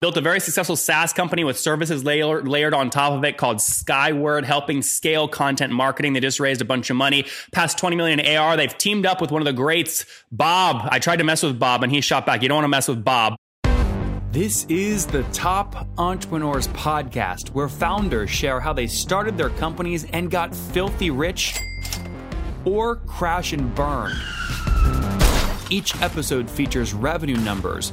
built a very successful SaaS company with services layer, layered on top of it called Skyword, helping scale content marketing. They just raised a bunch of money, past 20 million AR. They've teamed up with one of the greats, Bob. I tried to mess with Bob and he shot back. You don't want to mess with Bob. This is the Top Entrepreneurs Podcast, where founders share how they started their companies and got filthy rich or crash and burn. Each episode features revenue numbers,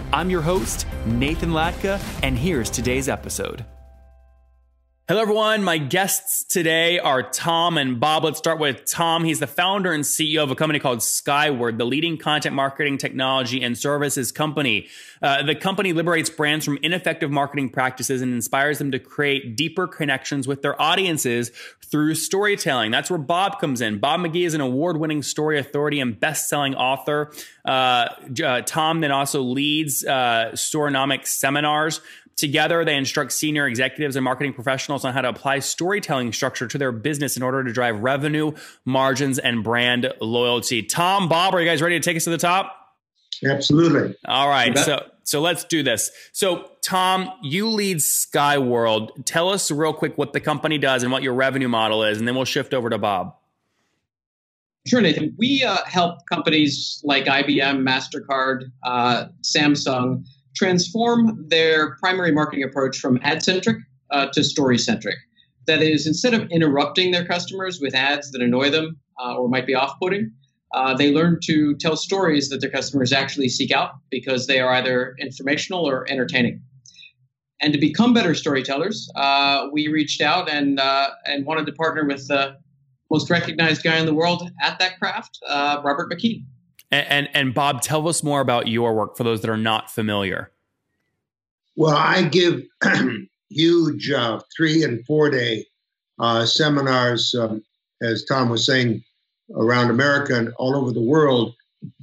I'm your host, Nathan Latka, and here's today's episode. Hello, everyone. My guests today are Tom and Bob. Let's start with Tom. He's the founder and CEO of a company called Skyword, the leading content marketing technology and services company. Uh, the company liberates brands from ineffective marketing practices and inspires them to create deeper connections with their audiences through storytelling. That's where Bob comes in. Bob McKee is an award winning story authority and best selling author. Uh, uh, Tom then also leads uh, Storynomics seminars. Together, they instruct senior executives and marketing professionals on how to apply storytelling structure to their business in order to drive revenue, margins, and brand loyalty. Tom, Bob, are you guys ready to take us to the top? Absolutely. All right. So so let's do this. So Tom, you lead Skyword. Tell us real quick what the company does and what your revenue model is, and then we'll shift over to Bob. Sure, Nathan. We uh, help companies like IBM, Mastercard, uh, Samsung transform their primary marketing approach from ad centric uh, to story centric. That is, instead of interrupting their customers with ads that annoy them uh, or might be off putting, uh, they learn to tell stories that their customers actually seek out because they are either informational or entertaining. And to become better storytellers, uh, we reached out and uh, and wanted to partner with the most recognized guy in the world at that craft, uh, Robert McKee. And, and, and Bob, tell us more about your work for those that are not familiar. Well, I give huge uh, three and four day uh, seminars, um, as Tom was saying, around America and all over the world.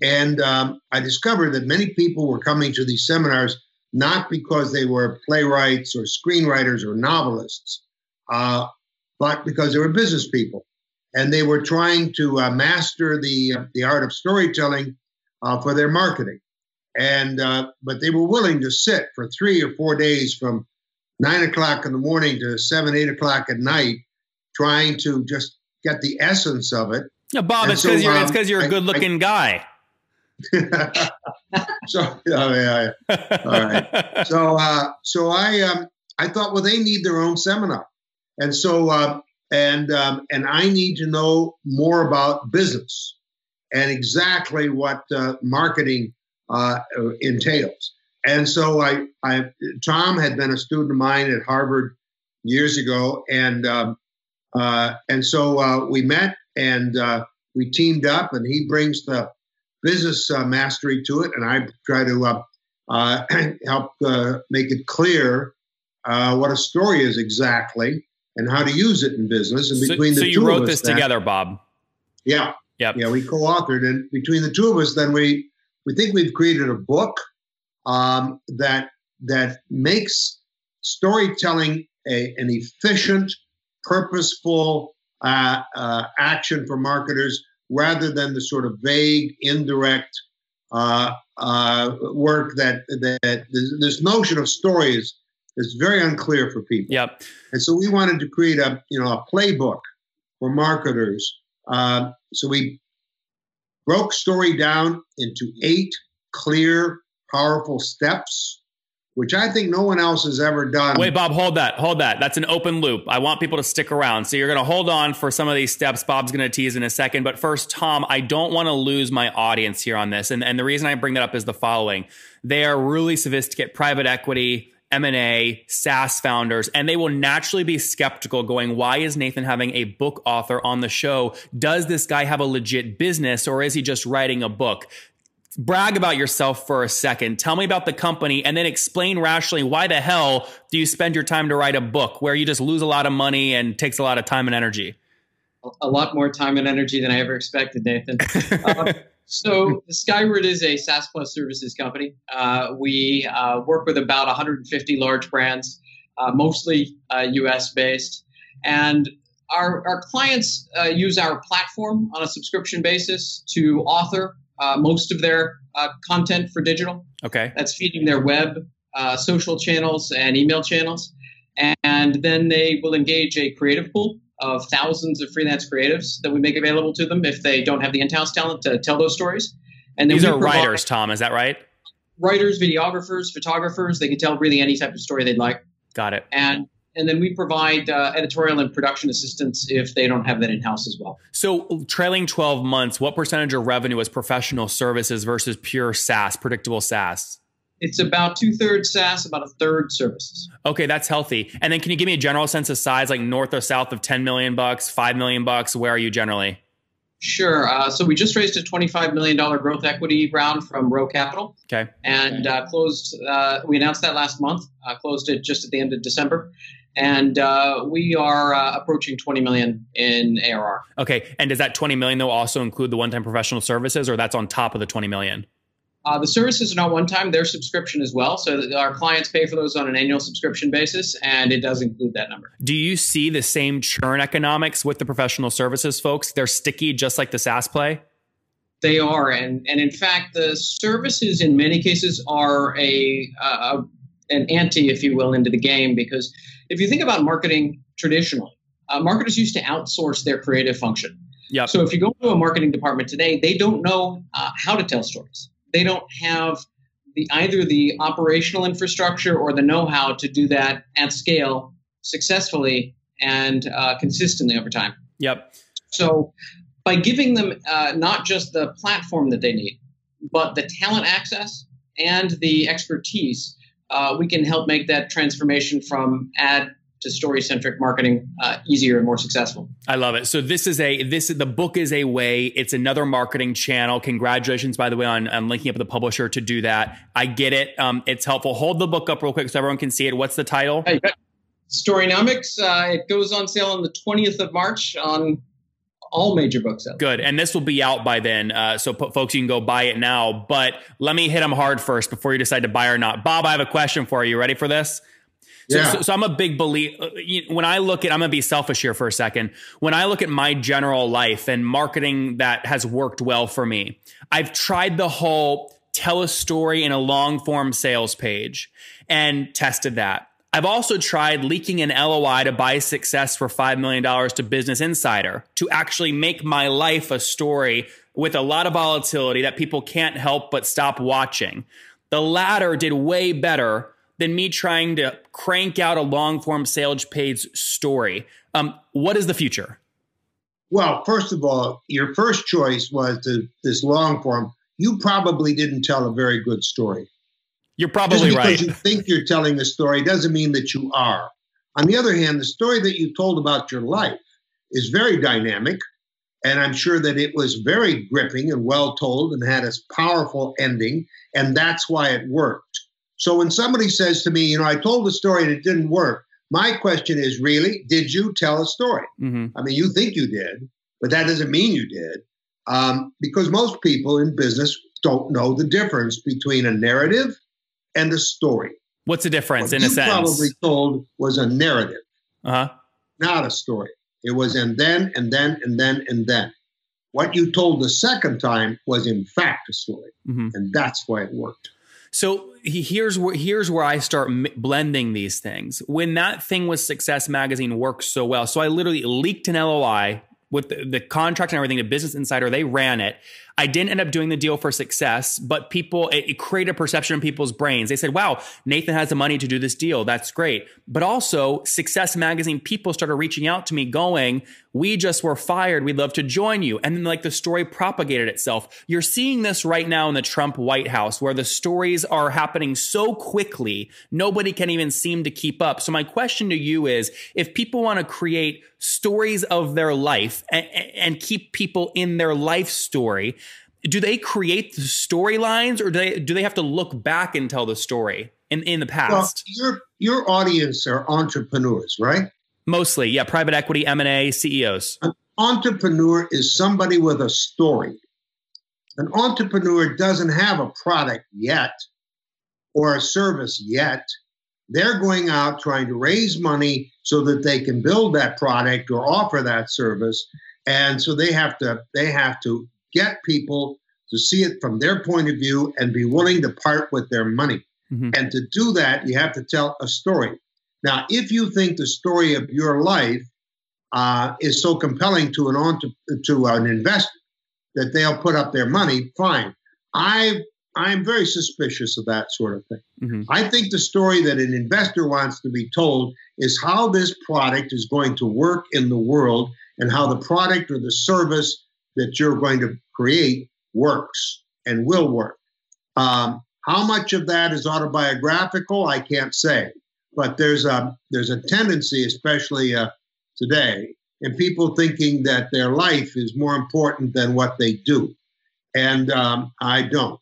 And um, I discovered that many people were coming to these seminars not because they were playwrights or screenwriters or novelists, uh, but because they were business people and they were trying to uh, master the uh, the art of storytelling uh, for their marketing. And uh, but they were willing to sit for three or four days from nine o'clock in the morning to seven, eight o'clock at night, trying to just get the essence of it. Yeah, Bob, and it's because so, you're um, it's because you're a good-looking guy. so oh, yeah, yeah, all right. So uh, so I um, I thought, well, they need their own seminar, and so uh, and um, and I need to know more about business and exactly what uh, marketing uh, entails. And so I, I, Tom had been a student of mine at Harvard years ago, and um, uh, and so uh, we met and uh, we teamed up, and he brings the business uh, mastery to it, and I try to help make it clear what a story is exactly and how to use it in business. And between so, the so two you wrote of us, this together, Bob. Yeah. Yep. Yeah, we co-authored, and between the two of us, then we we think we've created a book um, that that makes storytelling a, an efficient, purposeful uh, uh, action for marketers rather than the sort of vague, indirect uh, uh work that that this notion of story is very unclear for people. Yep. And so we wanted to create a you know a playbook for marketers. Uh, so we broke story down into eight clear, powerful steps, which I think no one else has ever done. Wait, Bob, hold that. Hold that. That's an open loop. I want people to stick around. So you're going to hold on for some of these steps. Bob's going to tease in a second. But first, Tom, I don't want to lose my audience here on this. And, and the reason I bring that up is the following they are really sophisticated private equity M&A, SaaS founders, and they will naturally be skeptical going, why is Nathan having a book author on the show? Does this guy have a legit business or is he just writing a book? brag about yourself for a second. Tell me about the company and then explain rationally why the hell do you spend your time to write a book where you just lose a lot of money and takes a lot of time and energy? A lot more time and energy than I ever expected, Nathan. uh, so Skyword is a SaaS Plus services company. Uh, we uh, work with about 150 large brands, uh, mostly US uh, based. And our, our clients uh, use our platform on a subscription basis to author uh, most of their uh, content for digital. Okay. That's feeding their web, uh, social channels, and email channels. And then they will engage a creative pool of thousands of freelance creatives that we make available to them if they don't have the in-house talent to tell those stories. And these are writers, Tom. Is that right? Writers, videographers, photographers. They can tell really any type of story they'd like. Got it. And and then we provide uh, editorial and production assistance if they don't have that in house as well. So, trailing 12 months, what percentage of revenue is professional services versus pure SaaS, predictable SaaS? It's about two thirds SaaS, about a third services. Okay, that's healthy. And then, can you give me a general sense of size, like north or south of 10 million bucks, 5 million bucks? Where are you generally? Sure. Uh, so we just raised a $25 million growth equity round from Rho Capital. Okay. And uh, closed, uh, we announced that last month, uh, closed it just at the end of December and uh, we are uh, approaching 20 million in ARR. Okay, and does that 20 million though also include the one-time professional services, or that's on top of the 20 million? Uh, the services are not one time; they're subscription as well. So our clients pay for those on an annual subscription basis, and it does include that number. Do you see the same churn economics with the professional services folks? They're sticky, just like the SaaS play. They are, and and in fact, the services in many cases are a, a an ante, if you will, into the game because if you think about marketing traditionally, uh, marketers used to outsource their creative function. Yep. So if you go to a marketing department today, they don't know uh, how to tell stories. They don't have the either the operational infrastructure or the know-how to do that at scale successfully and uh, consistently over time. Yep. So by giving them uh, not just the platform that they need, but the talent access and the expertise uh, we can help make that transformation from ad to story centric marketing uh, easier and more successful. I love it. So this is a this the book is a way. It's another marketing channel. Congratulations, by the way, on, on linking up with the publisher to do that. I get it. Um, it's helpful. Hold the book up real quick so everyone can see it. What's the title? Hey, Storynomics. Uh, it goes on sale on the twentieth of March on all major booksellers. Good, and this will be out by then, uh, so folks, you can go buy it now. But let me hit them hard first before you decide to buy or not. Bob, I have a question for you. you. Ready for this? So, yeah. so, so I'm a big believer. Uh, when I look at, I'm going to be selfish here for a second. When I look at my general life and marketing that has worked well for me, I've tried the whole tell a story in a long form sales page and tested that. I've also tried leaking an LOI to buy success for $5 million to Business Insider to actually make my life a story with a lot of volatility that people can't help but stop watching. The latter did way better than me trying to crank out a long form sales page story. Um, what is the future? Well, first of all, your first choice was the, this long form. You probably didn't tell a very good story. You're probably Just because right. you think you're telling the story doesn't mean that you are. On the other hand, the story that you told about your life is very dynamic, and I'm sure that it was very gripping and well told and had a powerful ending, and that's why it worked. So when somebody says to me, you know, I told a story and it didn't work, my question is really, did you tell a story? Mm-hmm. I mean, you think you did, but that doesn't mean you did. Um, because most people in business don't know the difference between a narrative and a story. What's the difference what in a sense? probably told was a narrative, uh-huh. not a story. It was and then and then and then and then. What you told the second time was in fact a story, mm-hmm. and that's why it worked. So here's where here's where I start m- blending these things. When that thing with Success Magazine works so well, so I literally leaked an LOI with the, the contract and everything to Business Insider. They ran it. I didn't end up doing the deal for success, but people, it, it, created a perception in people's brains. They said, wow, Nathan has the money to do this deal. That's great. But also, Success Magazine people started reaching out to me going, we just were fired. We'd love to join you. And then, like, the story propagated itself. You're seeing this right now in the Trump White House where the stories are happening so quickly, nobody can even seem to keep up. So, my question to you is if people want to create stories of their life and, and keep people in their life story, do they create the storylines or do they do they have to look back and tell the story in, in the past? Well, your your audience are entrepreneurs, right? Mostly, yeah, private equity, M&A, CEOs. An entrepreneur is somebody with a story. An entrepreneur doesn't have a product yet or a service yet. They're going out trying to raise money so that they can build that product or offer that service. And so they have to they have to get people to see it from their point of view and be willing to part with their money. Mm-hmm. And to do that, you have to tell a story. Now, if you think the story of your life uh, is so compelling to an to an investor that they'll put up their money, fine. I I'm very suspicious of that sort of thing. Mm-hmm. I think the story that an investor wants to be told is how this product is going to work in the world and how the product or the service that you're going to create works and will work. Um, how much of that is autobiographical, I can't say, but there's a there's a tendency, especially uh, today, in people thinking that their life is more important than what they do, and um, I don't.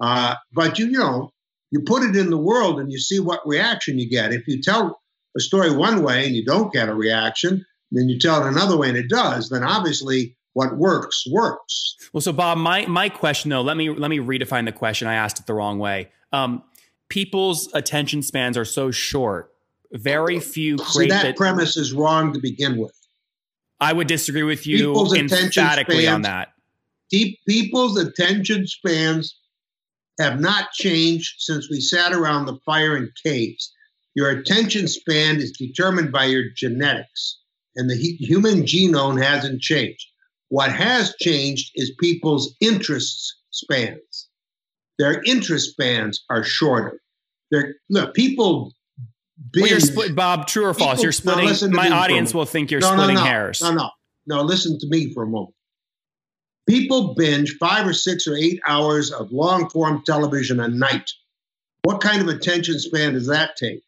Uh, but you, you know, you put it in the world and you see what reaction you get. If you tell a story one way and you don't get a reaction, then you tell it another way and it does. Then obviously what works works. Well, so Bob, my my question though, let me let me redefine the question. I asked it the wrong way. Um, people's attention spans are so short. Very few create that, that premise is wrong to begin with. I would disagree with you people's emphatically spans, on that. Deep, people's attention spans have not changed since we sat around the fire in caves. Your attention span is determined by your genetics, and the human genome hasn't changed. What has changed is people's interest spans. Their interest spans are shorter. They're, look, people. Well, you're split, Bob. True or false? People, you're splitting. My audience will think you're no, splitting no, no, hairs. No, no, no. Listen to me for a moment. People binge five or six or eight hours of long form television a night. What kind of attention span does that take?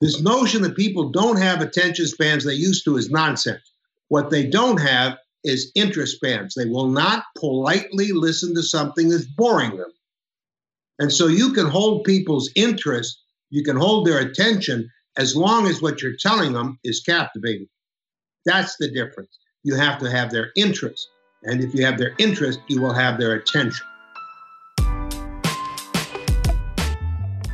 This notion that people don't have attention spans they used to is nonsense. What they don't have is interest spans. They will not politely listen to something that's boring them. And so you can hold people's interest, you can hold their attention as long as what you're telling them is captivating. That's the difference. You have to have their interest. And if you have their interest, you will have their attention.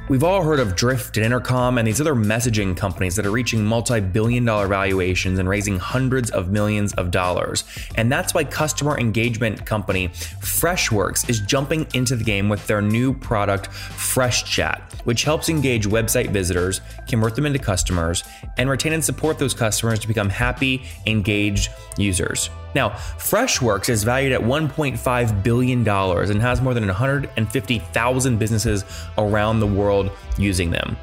We've all heard of Drift and Intercom and these other messaging companies that are reaching multi billion dollar valuations and raising hundreds of millions of dollars. And that's why customer engagement company Freshworks is jumping into the game with their new product, Freshchat, which helps engage website visitors, convert them into customers, and retain and support those customers to become happy, engaged users. Now, Freshworks is valued at $1.5 billion and has more than 150,000 businesses around the world using them.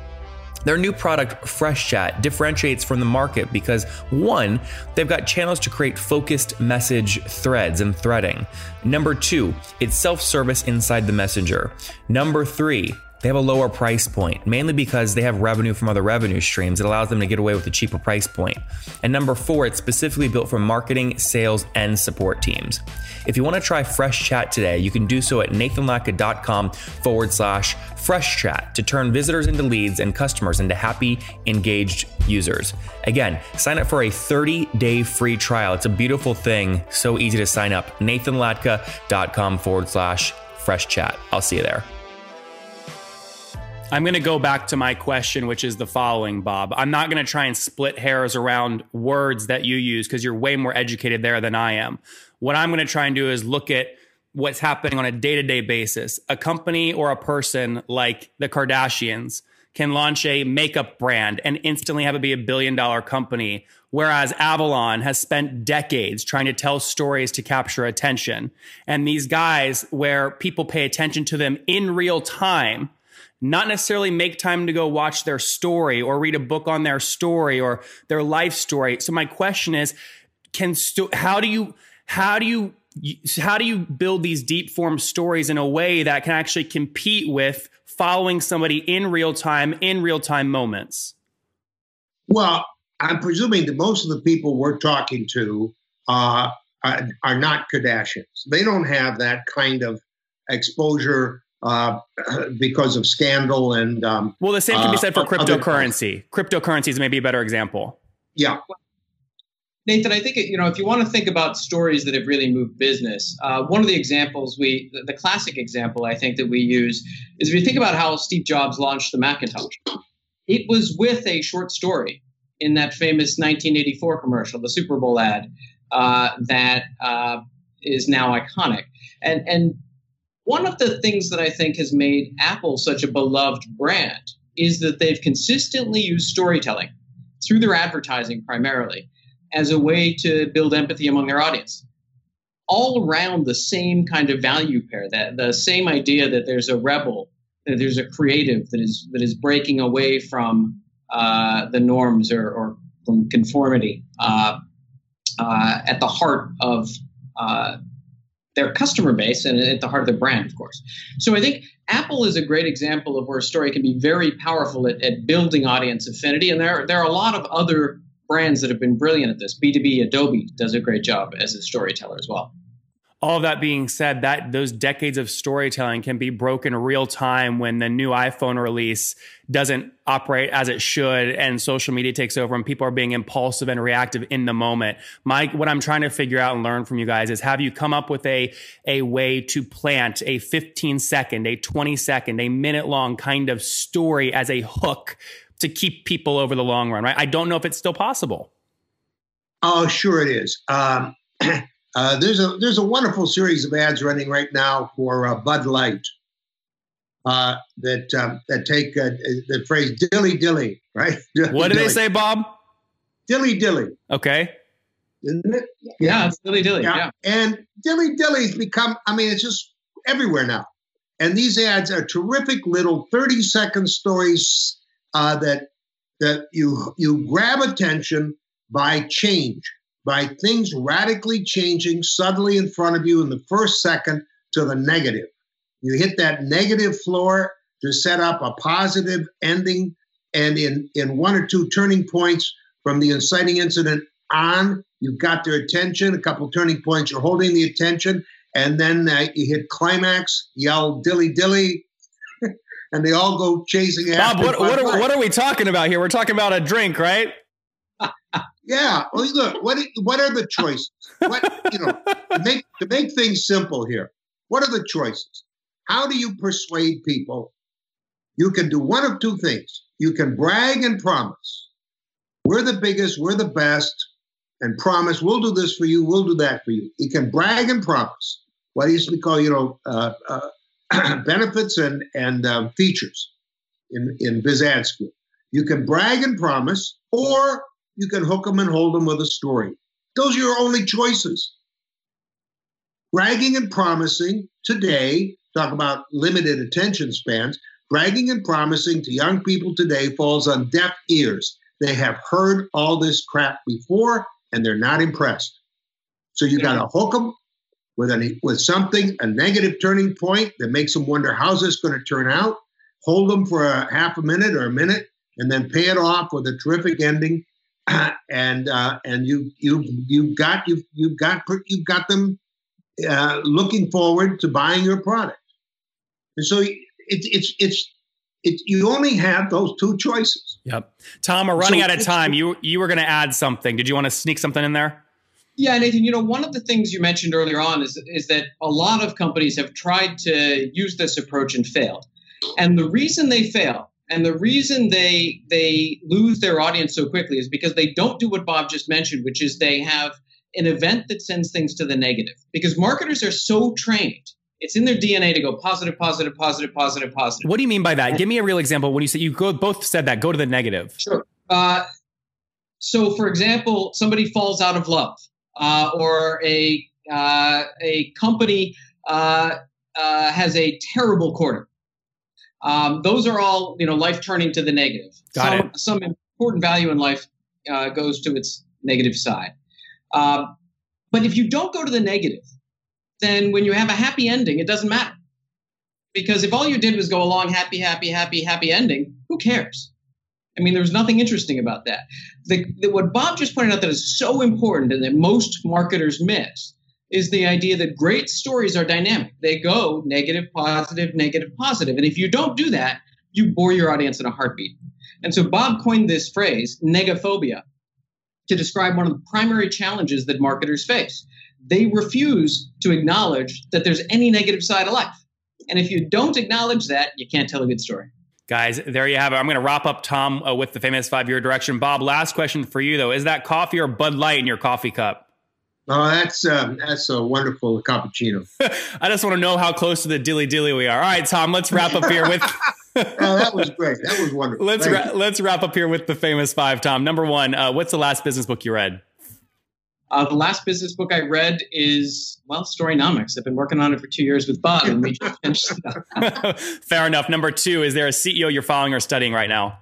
Their new product, Freshchat, differentiates from the market because one, they've got channels to create focused message threads and threading. Number two, it's self service inside the messenger. Number three, they have a lower price point, mainly because they have revenue from other revenue streams. It allows them to get away with a cheaper price point. And number four, it's specifically built for marketing, sales, and support teams. If you want to try Fresh Chat today, you can do so at nathanlatka.com forward slash fresh chat to turn visitors into leads and customers into happy, engaged users. Again, sign up for a 30 day free trial. It's a beautiful thing, so easy to sign up. nathanlatka.com forward slash fresh chat. I'll see you there. I'm going to go back to my question, which is the following, Bob. I'm not going to try and split hairs around words that you use because you're way more educated there than I am. What I'm going to try and do is look at what's happening on a day to day basis. A company or a person like the Kardashians can launch a makeup brand and instantly have it be a billion dollar company. Whereas Avalon has spent decades trying to tell stories to capture attention. And these guys, where people pay attention to them in real time, not necessarily make time to go watch their story or read a book on their story or their life story. So my question is, can sto- how do you how do you how do you build these deep form stories in a way that can actually compete with following somebody in real time in real time moments? Well, I'm presuming that most of the people we're talking to uh, are, are not Kardashians. They don't have that kind of exposure uh, because of scandal and. Um, well, the same can be said for uh, cryptocurrency. Cryptocurrencies may be a better example. Yeah. Nathan, I think you know if you want to think about stories that have really moved business, uh, one of the examples we, the classic example I think that we use is if you think about how Steve Jobs launched the Macintosh. It was with a short story in that famous 1984 commercial, the Super Bowl ad, uh, that uh, is now iconic. And and one of the things that I think has made Apple such a beloved brand is that they've consistently used storytelling through their advertising primarily as a way to build empathy among their audience. All around the same kind of value pair, that the same idea that there's a rebel, that there's a creative that is that is breaking away from uh, the norms or, or from conformity uh, uh, at the heart of uh, their customer base and at the heart of their brand, of course. So I think Apple is a great example of where a story can be very powerful at, at building audience affinity. And there, there are a lot of other brands that have been brilliant at this. B2B Adobe does a great job as a storyteller as well all of that being said, that those decades of storytelling can be broken real time when the new iPhone release doesn't operate as it should and social media takes over and people are being impulsive and reactive in the moment. Mike, what I'm trying to figure out and learn from you guys is have you come up with a, a way to plant a 15 second, a 20 second, a minute long kind of story as a hook to keep people over the long run, right? I don't know if it's still possible. Oh, sure it is. Um, Uh, there's a there's a wonderful series of ads running right now for uh, Bud Light uh, that um, that take uh, the phrase "dilly dilly," right? What do they say, Bob? Dilly dilly. Okay. Isn't it? Yeah, it's dilly dilly. Yeah. yeah. And dilly dilly's become. I mean, it's just everywhere now. And these ads are terrific little 30 second stories uh, that that you you grab attention by change by things radically changing suddenly in front of you in the first second to the negative. You hit that negative floor to set up a positive ending, and in, in one or two turning points from the inciting incident on, you've got their attention. A couple turning points, you're holding the attention, and then uh, you hit climax, yell dilly dilly, and they all go chasing after. Bob, what, what, are, what are we talking about here? We're talking about a drink, right? Yeah. Well, look, what what are the choices? What you know, to make to make things simple here. What are the choices? How do you persuade people? You can do one of two things. You can brag and promise. We're the biggest, we're the best, and promise we'll do this for you, we'll do that for you. You can brag and promise. What used to be called, you know, uh, uh, benefits and and um, features in in biz ad school. You can brag and promise, or you can hook them and hold them with a story. Those are your only choices. Bragging and promising today, talk about limited attention spans, bragging and promising to young people today falls on deaf ears. They have heard all this crap before and they're not impressed. So you got to hook them with, any, with something, a negative turning point that makes them wonder how's this going to turn out. Hold them for a half a minute or a minute and then pay it off with a terrific ending and uh, and you you you've got you've you've got you've got them uh, looking forward to buying your product, and so it's it's it's it, you only have those two choices. Yep. Tom, we're running so out of time. You you were going to add something. Did you want to sneak something in there? Yeah, Nathan. You know, one of the things you mentioned earlier on is is that a lot of companies have tried to use this approach and failed, and the reason they fail and the reason they they lose their audience so quickly is because they don't do what Bob just mentioned, which is they have an event that sends things to the negative. Because marketers are so trained. It's in their DNA to go positive, positive, positive, positive, positive. What do you mean by that? Give me a real example. When you say you go, both said that, go to the negative. Sure. Uh, so, for example, somebody falls out of love, uh, or a uh, a company uh, uh, has a terrible quarter um, those are all, you know, life turning to the negative. Got some, it. some important value in life uh, goes to its negative side. Um, but if you don't go to the negative, then when you have a happy ending, it doesn't matter. Because if all you did was go along happy, happy, happy, happy ending, who cares? I mean, there was nothing interesting about that. The, the, what Bob just pointed out that is so important and that most marketers miss is the idea that great stories are dynamic. They go negative, positive, negative, positive. And if you don't do that, you bore your audience in a heartbeat. And so Bob coined this phrase, negaphobia, to describe one of the primary challenges that marketers face. They refuse to acknowledge that there's any negative side of life. And if you don't acknowledge that, you can't tell a good story. Guys, there you have it. I'm going to wrap up Tom uh, with the famous five year direction. Bob, last question for you, though. Is that coffee or Bud Light in your coffee cup? Oh, that's um, that's a wonderful cappuccino. I just want to know how close to the dilly dilly we are. All right, Tom, let's wrap up here with. oh, that was great. That was wonderful. Let's ra- let's wrap up here with the famous five. Tom, number one, uh, what's the last business book you read? Uh, the last business book I read is well, Storynomics. I've been working on it for two years with Bob, and we just finished Fair enough. Number two, is there a CEO you're following or studying right now?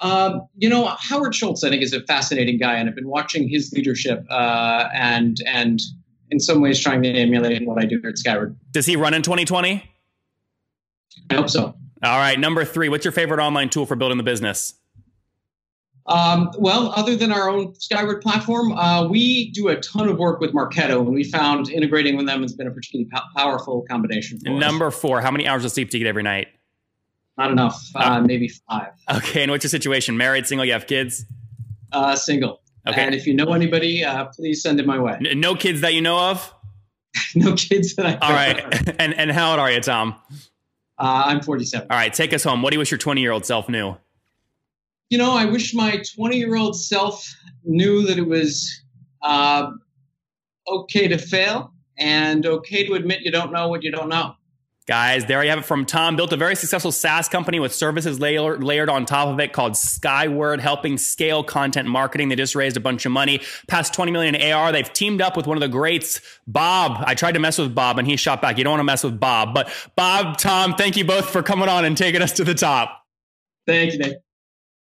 Um, you know, Howard Schultz, I think, is a fascinating guy, and I've been watching his leadership uh, and and in some ways trying to emulate what I do here at Skyword. Does he run in 2020? I hope so. All right. Number three, what's your favorite online tool for building the business? Um, well, other than our own Skyword platform, uh, we do a ton of work with Marketo, and we found integrating with them has been a particularly po- powerful combination. Number us. four, how many hours of sleep do you get every night? Not enough, uh, maybe five. Okay, and what's your situation? Married, single, you have kids? Uh, single. Okay. And if you know anybody, uh, please send it my way. N- no kids that you know of? no kids that I All right. and, and how old are you, Tom? Uh, I'm 47. All right, take us home. What do you wish your 20 year old self knew? you know, I wish my 20 year old self knew that it was uh, okay to fail and okay to admit you don't know what you don't know. Guys, there you have it from Tom. Built a very successful SaaS company with services layer, layered on top of it called Skyword, helping scale content marketing. They just raised a bunch of money, past 20 million AR. They've teamed up with one of the greats, Bob. I tried to mess with Bob and he shot back. You don't want to mess with Bob. But Bob, Tom, thank you both for coming on and taking us to the top. Thank you, Dave.